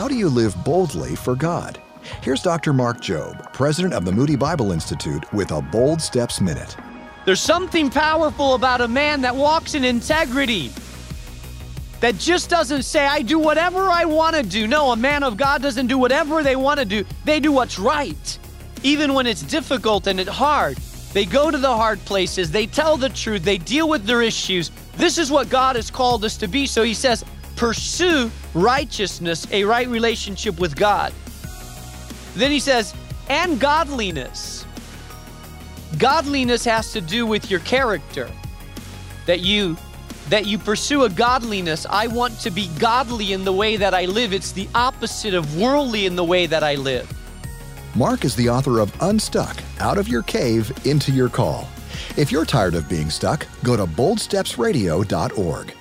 How do you live boldly for God? Here's Dr. Mark Jobe, president of the Moody Bible Institute, with a Bold Steps Minute. There's something powerful about a man that walks in integrity, that just doesn't say, I do whatever I want to do. No, a man of God doesn't do whatever they want to do, they do what's right, even when it's difficult and it's hard. They go to the hard places, they tell the truth, they deal with their issues. This is what God has called us to be. So he says, pursue righteousness, a right relationship with God. Then he says, and godliness. Godliness has to do with your character. That you that you pursue a godliness. I want to be godly in the way that I live. It's the opposite of worldly in the way that I live. Mark is the author of Unstuck Out of Your Cave into Your Call. If you're tired of being stuck, go to boldstepsradio.org.